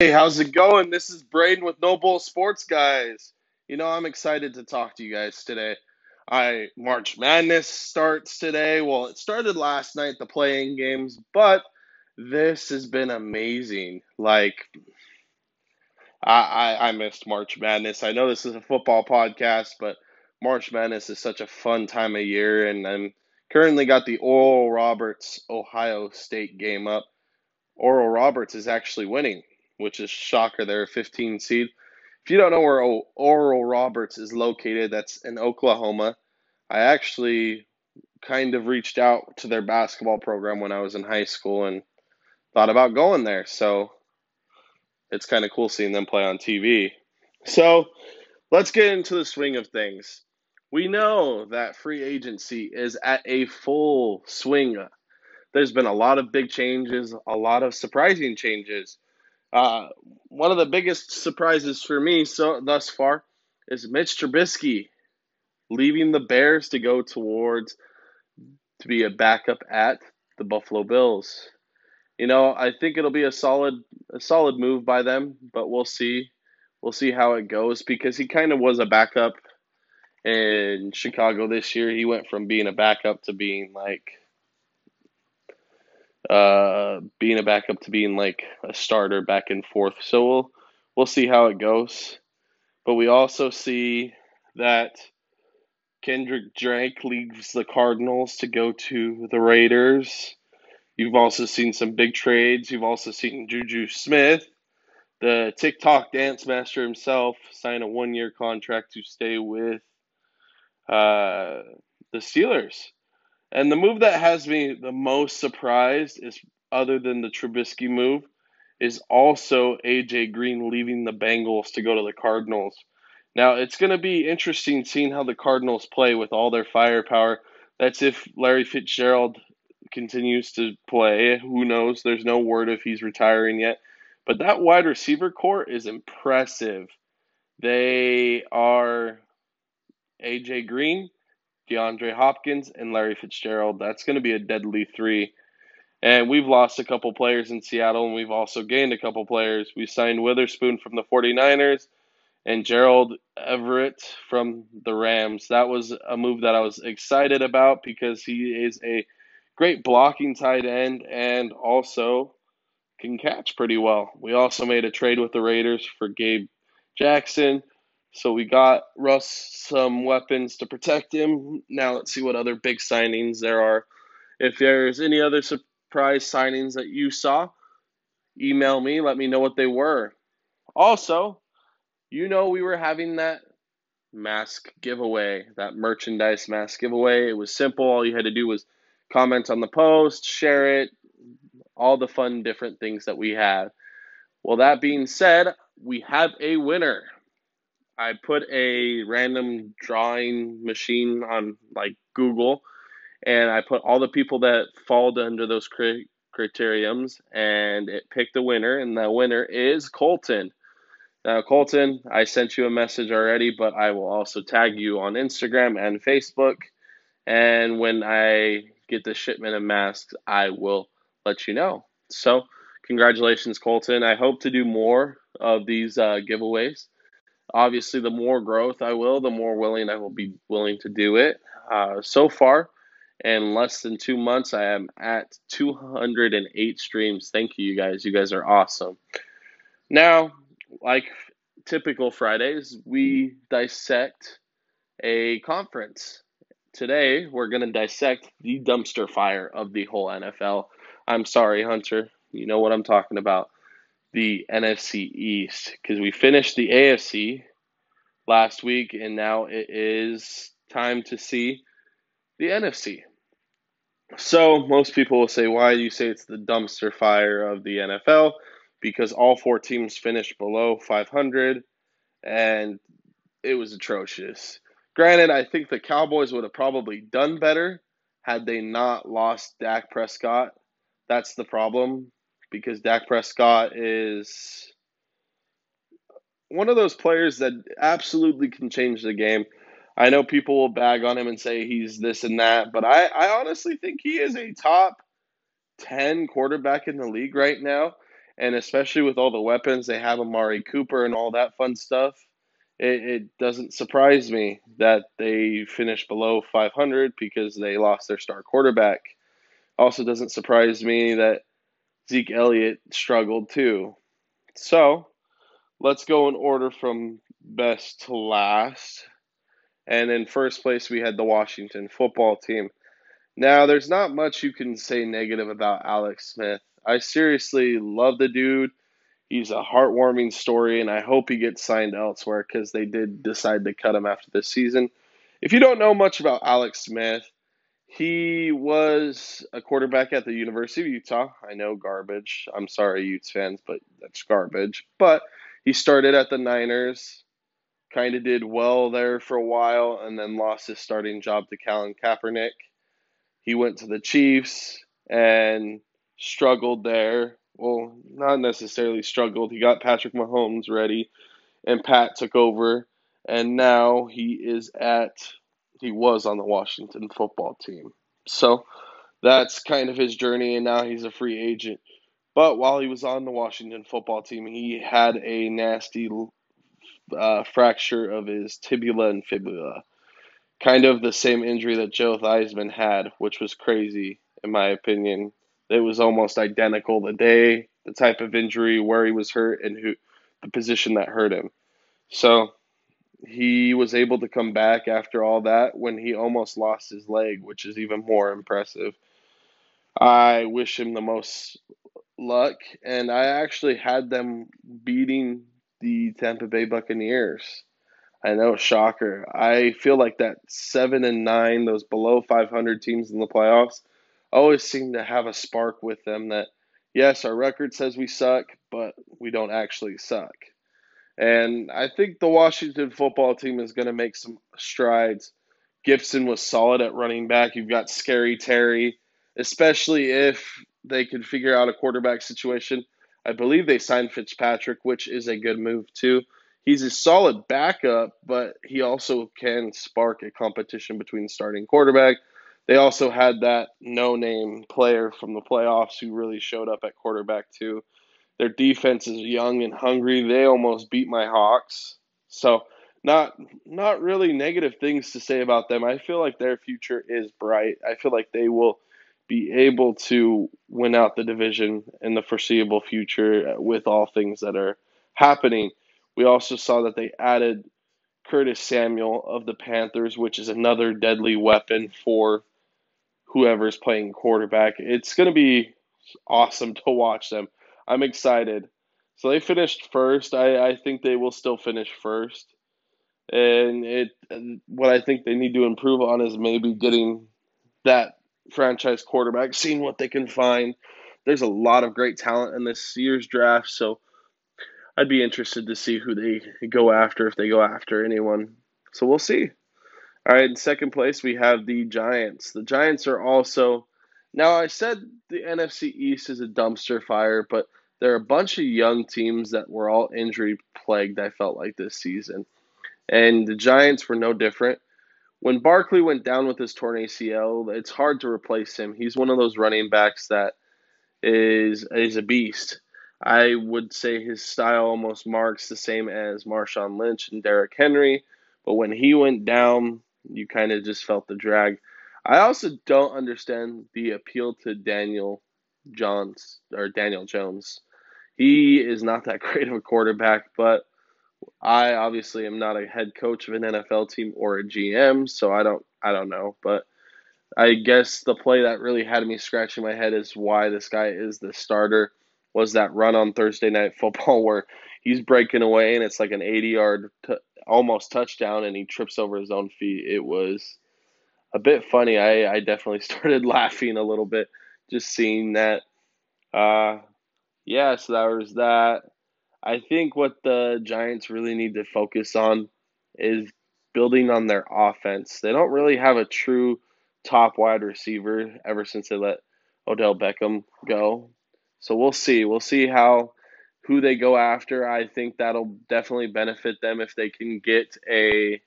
Hey, how's it going? This is Braden with No Bull Sports Guys. You know, I'm excited to talk to you guys today. I March Madness starts today. Well, it started last night, the playing games, but this has been amazing. Like, I, I, I missed March Madness. I know this is a football podcast, but March Madness is such a fun time of year, and I'm currently got the Oral Roberts Ohio State game up. Oral Roberts is actually winning which is shocker. They're a 15 seed. If you don't know where Oral Roberts is located, that's in Oklahoma. I actually kind of reached out to their basketball program when I was in high school and thought about going there. So it's kind of cool seeing them play on TV. So let's get into the swing of things. We know that free agency is at a full swing. There's been a lot of big changes, a lot of surprising changes. Uh, one of the biggest surprises for me so thus far is Mitch Trubisky leaving the Bears to go towards to be a backup at the Buffalo Bills. You know, I think it'll be a solid a solid move by them, but we'll see. We'll see how it goes because he kind of was a backup in Chicago this year. He went from being a backup to being like uh, being a backup to being like a starter back and forth. So we'll we'll see how it goes. But we also see that Kendrick Drake leaves the Cardinals to go to the Raiders. You've also seen some big trades. You've also seen Juju Smith, the TikTok dance master himself, sign a one year contract to stay with uh, the Steelers. And the move that has me the most surprised is other than the Trubisky move is also AJ Green leaving the Bengals to go to the Cardinals. Now, it's going to be interesting seeing how the Cardinals play with all their firepower. That's if Larry Fitzgerald continues to play. Who knows? There's no word if he's retiring yet. But that wide receiver core is impressive. They are AJ Green, DeAndre Hopkins, and Larry Fitzgerald. That's going to be a deadly three. And we've lost a couple players in Seattle, and we've also gained a couple players. We signed Witherspoon from the 49ers and Gerald Everett from the Rams. That was a move that I was excited about because he is a great blocking tight end and also can catch pretty well. We also made a trade with the Raiders for Gabe Jackson so we got Russ some weapons to protect him. Now let's see what other big signings there are. If there's any other surprise signings that you saw, email me, let me know what they were. Also, you know we were having that mask giveaway, that merchandise mask giveaway. It was simple. All you had to do was comment on the post, share it, all the fun different things that we have. Well, that being said, we have a winner. I put a random drawing machine on like Google, and I put all the people that fall under those cri- criteriums, and it picked a winner, and the winner is Colton. Now, Colton, I sent you a message already, but I will also tag you on Instagram and Facebook. And when I get the shipment of masks, I will let you know. So, congratulations, Colton. I hope to do more of these uh, giveaways obviously the more growth I will, the more willing I will be willing to do it. Uh, so far, in less than two months, I am at 208 streams. Thank you, you guys. You guys are awesome. Now, like typical Fridays, we dissect a conference. Today, we're going to dissect the dumpster fire of the whole NFL. I'm sorry, Hunter. You know what I'm talking about the NFC East because we finished the AFC last week and now it is time to see the NFC. So, most people will say, Why do you say it's the dumpster fire of the NFL? Because all four teams finished below 500 and it was atrocious. Granted, I think the Cowboys would have probably done better had they not lost Dak Prescott. That's the problem because Dak Prescott is one of those players that absolutely can change the game. I know people will bag on him and say he's this and that, but I, I honestly think he is a top 10 quarterback in the league right now. And especially with all the weapons they have, Amari Cooper and all that fun stuff, it, it doesn't surprise me that they finished below 500 because they lost their star quarterback. Also, doesn't surprise me that Zeke Elliott struggled too. So, let's go in order from best to last. And in first place, we had the Washington football team. Now, there's not much you can say negative about Alex Smith. I seriously love the dude. He's a heartwarming story, and I hope he gets signed elsewhere because they did decide to cut him after this season. If you don't know much about Alex Smith, he was a quarterback at the University of Utah. I know garbage. I'm sorry, Utes fans, but that's garbage. But he started at the Niners, kind of did well there for a while, and then lost his starting job to Colin Kaepernick. He went to the Chiefs and struggled there well, not necessarily struggled. He got Patrick Mahomes ready, and Pat took over, and now he is at he was on the Washington football team. So that's kind of his journey, and now he's a free agent. But while he was on the Washington football team, he had a nasty uh, fracture of his tibula and fibula. Kind of the same injury that Joe Theismann had, which was crazy, in my opinion. It was almost identical the day, the type of injury, where he was hurt, and who the position that hurt him. So he was able to come back after all that when he almost lost his leg, which is even more impressive. I wish him the most luck, and I actually had them beating the Tampa Bay Buccaneers. I know, shocker. I feel like that seven and nine, those below 500 teams in the playoffs, always seem to have a spark with them that yes, our record says we suck, but we don't actually suck. And I think the Washington football team is going to make some strides. Gibson was solid at running back. You've got Scary Terry, especially if they can figure out a quarterback situation. I believe they signed Fitzpatrick, which is a good move too. He's a solid backup, but he also can spark a competition between starting quarterback they also had that no name player from the playoffs who really showed up at quarterback, too. Their defense is young and hungry. They almost beat my Hawks. So, not not really negative things to say about them. I feel like their future is bright. I feel like they will be able to win out the division in the foreseeable future with all things that are happening. We also saw that they added Curtis Samuel of the Panthers, which is another deadly weapon for whoever's playing quarterback. It's going to be awesome to watch them. I'm excited. So they finished first. I, I think they will still finish first. And it what I think they need to improve on is maybe getting that franchise quarterback, seeing what they can find. There's a lot of great talent in this year's draft, so I'd be interested to see who they go after if they go after anyone. So we'll see. All right, in second place, we have the Giants. The Giants are also. Now, I said the NFC East is a dumpster fire, but there are a bunch of young teams that were all injury plagued, I felt like this season. And the Giants were no different. When Barkley went down with his torn ACL, it's hard to replace him. He's one of those running backs that is is a beast. I would say his style almost marks the same as Marshawn Lynch and Derrick Henry, but when he went down, you kind of just felt the drag. I also don't understand the appeal to Daniel Johns or Daniel Jones. He is not that great of a quarterback, but I obviously am not a head coach of an NFL team or a GM, so I don't I don't know, but I guess the play that really had me scratching my head is why this guy is the starter was that run on Thursday night football where he's breaking away and it's like an 80 yard t- almost touchdown and he trips over his own feet. It was a bit funny. I, I definitely started laughing a little bit just seeing that. Uh, yeah, so that was that. I think what the Giants really need to focus on is building on their offense. They don't really have a true top wide receiver ever since they let Odell Beckham go. So we'll see. We'll see how who they go after. I think that'll definitely benefit them if they can get a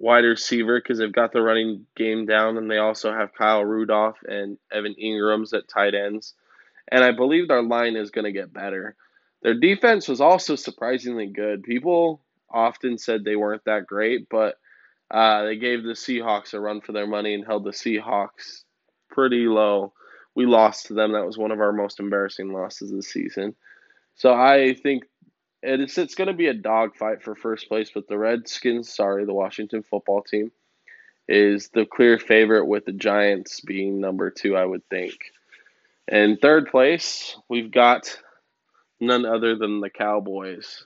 wide receiver because they've got the running game down and they also have Kyle Rudolph and Evan Engram's at tight ends. And I believe their line is going to get better. Their defense was also surprisingly good. People often said they weren't that great, but uh, they gave the Seahawks a run for their money and held the Seahawks pretty low. We lost to them. That was one of our most embarrassing losses the season. So I think it's it's going to be a dogfight for first place, but the Redskins, sorry, the Washington football team, is the clear favorite with the Giants being number two, I would think. In third place, we've got none other than the Cowboys.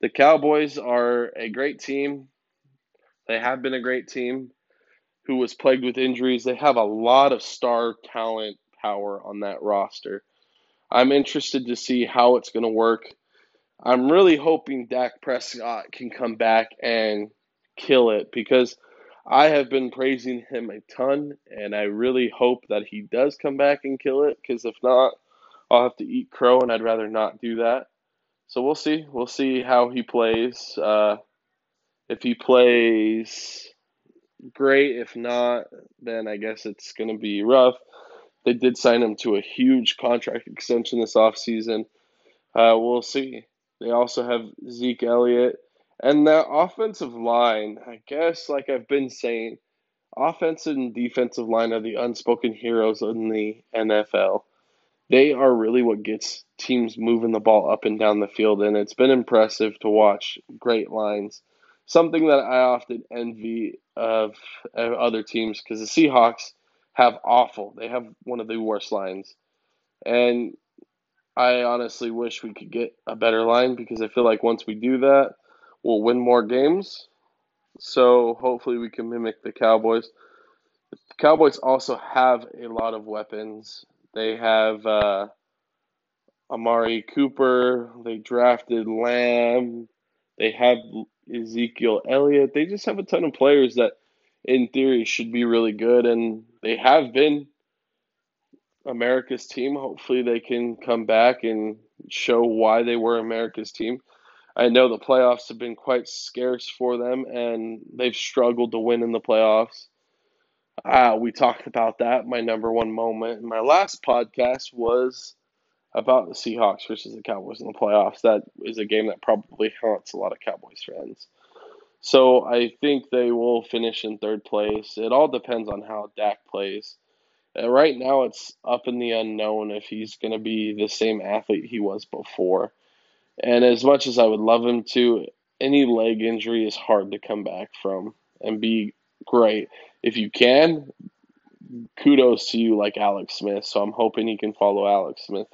The Cowboys are a great team. They have been a great team who was plagued with injuries. They have a lot of star talent power on that roster. I'm interested to see how it's going to work. I'm really hoping Dak Prescott can come back and kill it because I have been praising him a ton, and I really hope that he does come back and kill it because if not, I'll have to eat crow, and I'd rather not do that. So we'll see. We'll see how he plays. Uh, if he plays great, if not, then I guess it's going to be rough. They did sign him to a huge contract extension this offseason. Uh, we'll see. They also have Zeke Elliott. And that offensive line, I guess, like I've been saying, offensive and defensive line are the unspoken heroes in the NFL. They are really what gets teams moving the ball up and down the field, and it's been impressive to watch great lines. Something that I often envy of, of other teams because the Seahawks have awful. They have one of the worst lines. And I honestly wish we could get a better line because I feel like once we do that, we'll win more games. So hopefully we can mimic the Cowboys. The Cowboys also have a lot of weapons. They have uh, Amari Cooper. They drafted Lamb. They have Ezekiel Elliott. They just have a ton of players that, in theory, should be really good, and they have been America's team. Hopefully, they can come back and show why they were America's team. I know the playoffs have been quite scarce for them, and they've struggled to win in the playoffs. Uh, we talked about that. My number one moment in my last podcast was about the Seahawks versus the Cowboys in the playoffs. That is a game that probably haunts a lot of Cowboys fans. So I think they will finish in third place. It all depends on how Dak plays. Uh, right now, it's up in the unknown if he's going to be the same athlete he was before. And as much as I would love him to, any leg injury is hard to come back from and be great. If you can, kudos to you like Alex Smith. So I'm hoping he can follow Alex Smith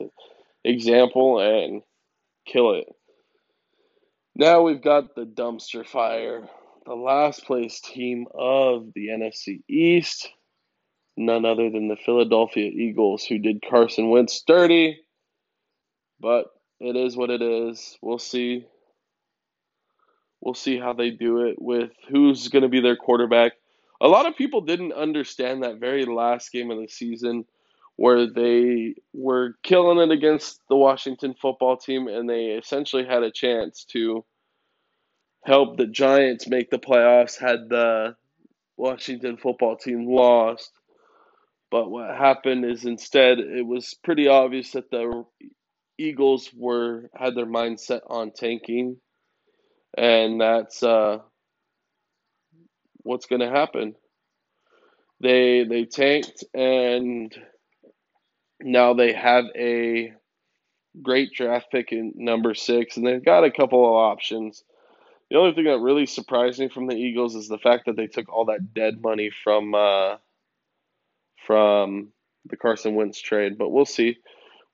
example and kill it. Now we've got the dumpster fire, the last place team of the NFC East, none other than the Philadelphia Eagles, who did Carson Wentz dirty. But it is what it is. We'll see. We'll see how they do it with who's going to be their quarterback. A lot of people didn't understand that very last game of the season where they were killing it against the Washington football team and they essentially had a chance to help the Giants make the playoffs had the Washington football team lost. But what happened is instead it was pretty obvious that the Eagles were had their mindset on tanking and that's uh, what's going to happen. They they tanked and now they have a great draft pick in number six, and they've got a couple of options. The only thing that really surprised me from the Eagles is the fact that they took all that dead money from uh, from the Carson Wentz trade. But we'll see.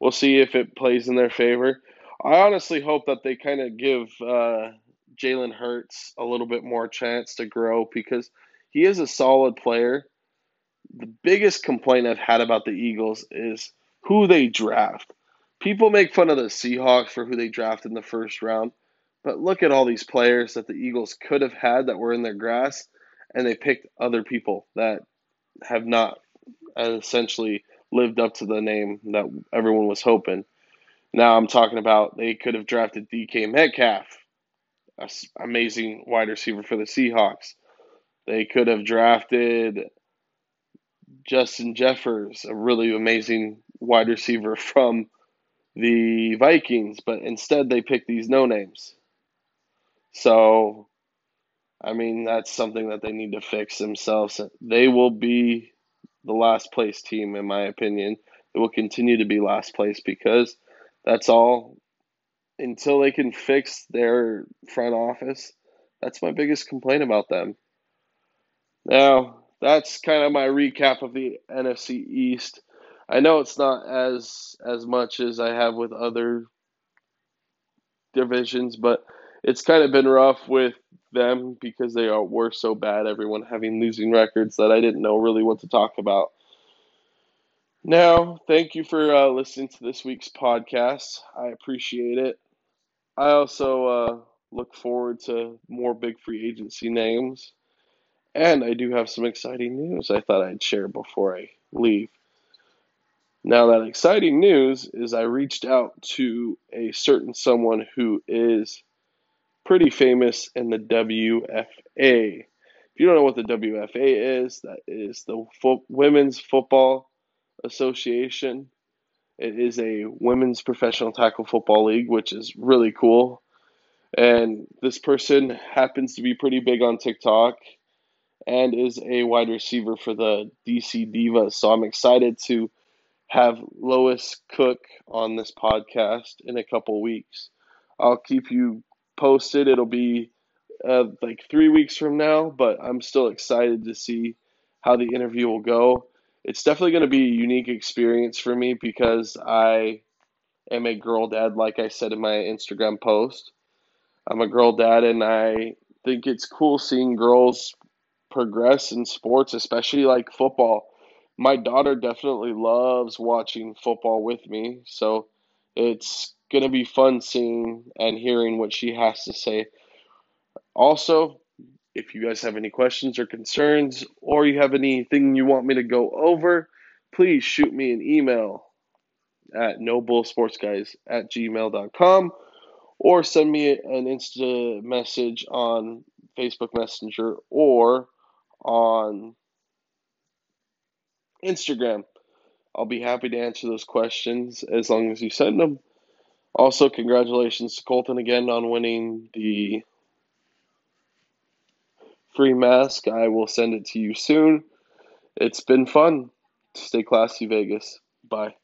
We'll see if it plays in their favor. I honestly hope that they kind of give uh, Jalen Hurts a little bit more chance to grow because he is a solid player the biggest complaint I've had about the Eagles is who they draft. People make fun of the Seahawks for who they draft in the first round, but look at all these players that the Eagles could have had that were in their grass, and they picked other people that have not essentially lived up to the name that everyone was hoping. Now I'm talking about they could have drafted DK Metcalf, amazing wide receiver for the Seahawks. They could have drafted Justin Jeffers, a really amazing wide receiver from the Vikings, but instead they picked these no names. So, I mean, that's something that they need to fix themselves. They will be the last place team, in my opinion. It will continue to be last place because that's all until they can fix their front office. That's my biggest complaint about them. Now, that's kind of my recap of the NFC East. I know it's not as as much as I have with other divisions, but it's kind of been rough with them because they are were so bad. Everyone having losing records that I didn't know really what to talk about. Now, thank you for uh, listening to this week's podcast. I appreciate it. I also uh, look forward to more big free agency names. And I do have some exciting news I thought I'd share before I leave. Now, that exciting news is I reached out to a certain someone who is pretty famous in the WFA. If you don't know what the WFA is, that is the Fo- Women's Football Association. It is a women's professional tackle football league, which is really cool. And this person happens to be pretty big on TikTok and is a wide receiver for the DC Divas. So I'm excited to have Lois Cook on this podcast in a couple weeks. I'll keep you posted. It'll be uh, like three weeks from now, but I'm still excited to see how the interview will go it's definitely going to be a unique experience for me because I am a girl dad, like I said in my Instagram post. I'm a girl dad, and I think it's cool seeing girls progress in sports, especially like football. My daughter definitely loves watching football with me, so it's going to be fun seeing and hearing what she has to say. Also, if you guys have any questions or concerns, or you have anything you want me to go over, please shoot me an email at nobullsportsguys at gmail.com or send me an Insta message on Facebook Messenger or on Instagram. I'll be happy to answer those questions as long as you send them. Also, congratulations to Colton again on winning the free mask. I will send it to you soon. It's been fun. Stay classy, Vegas. Bye.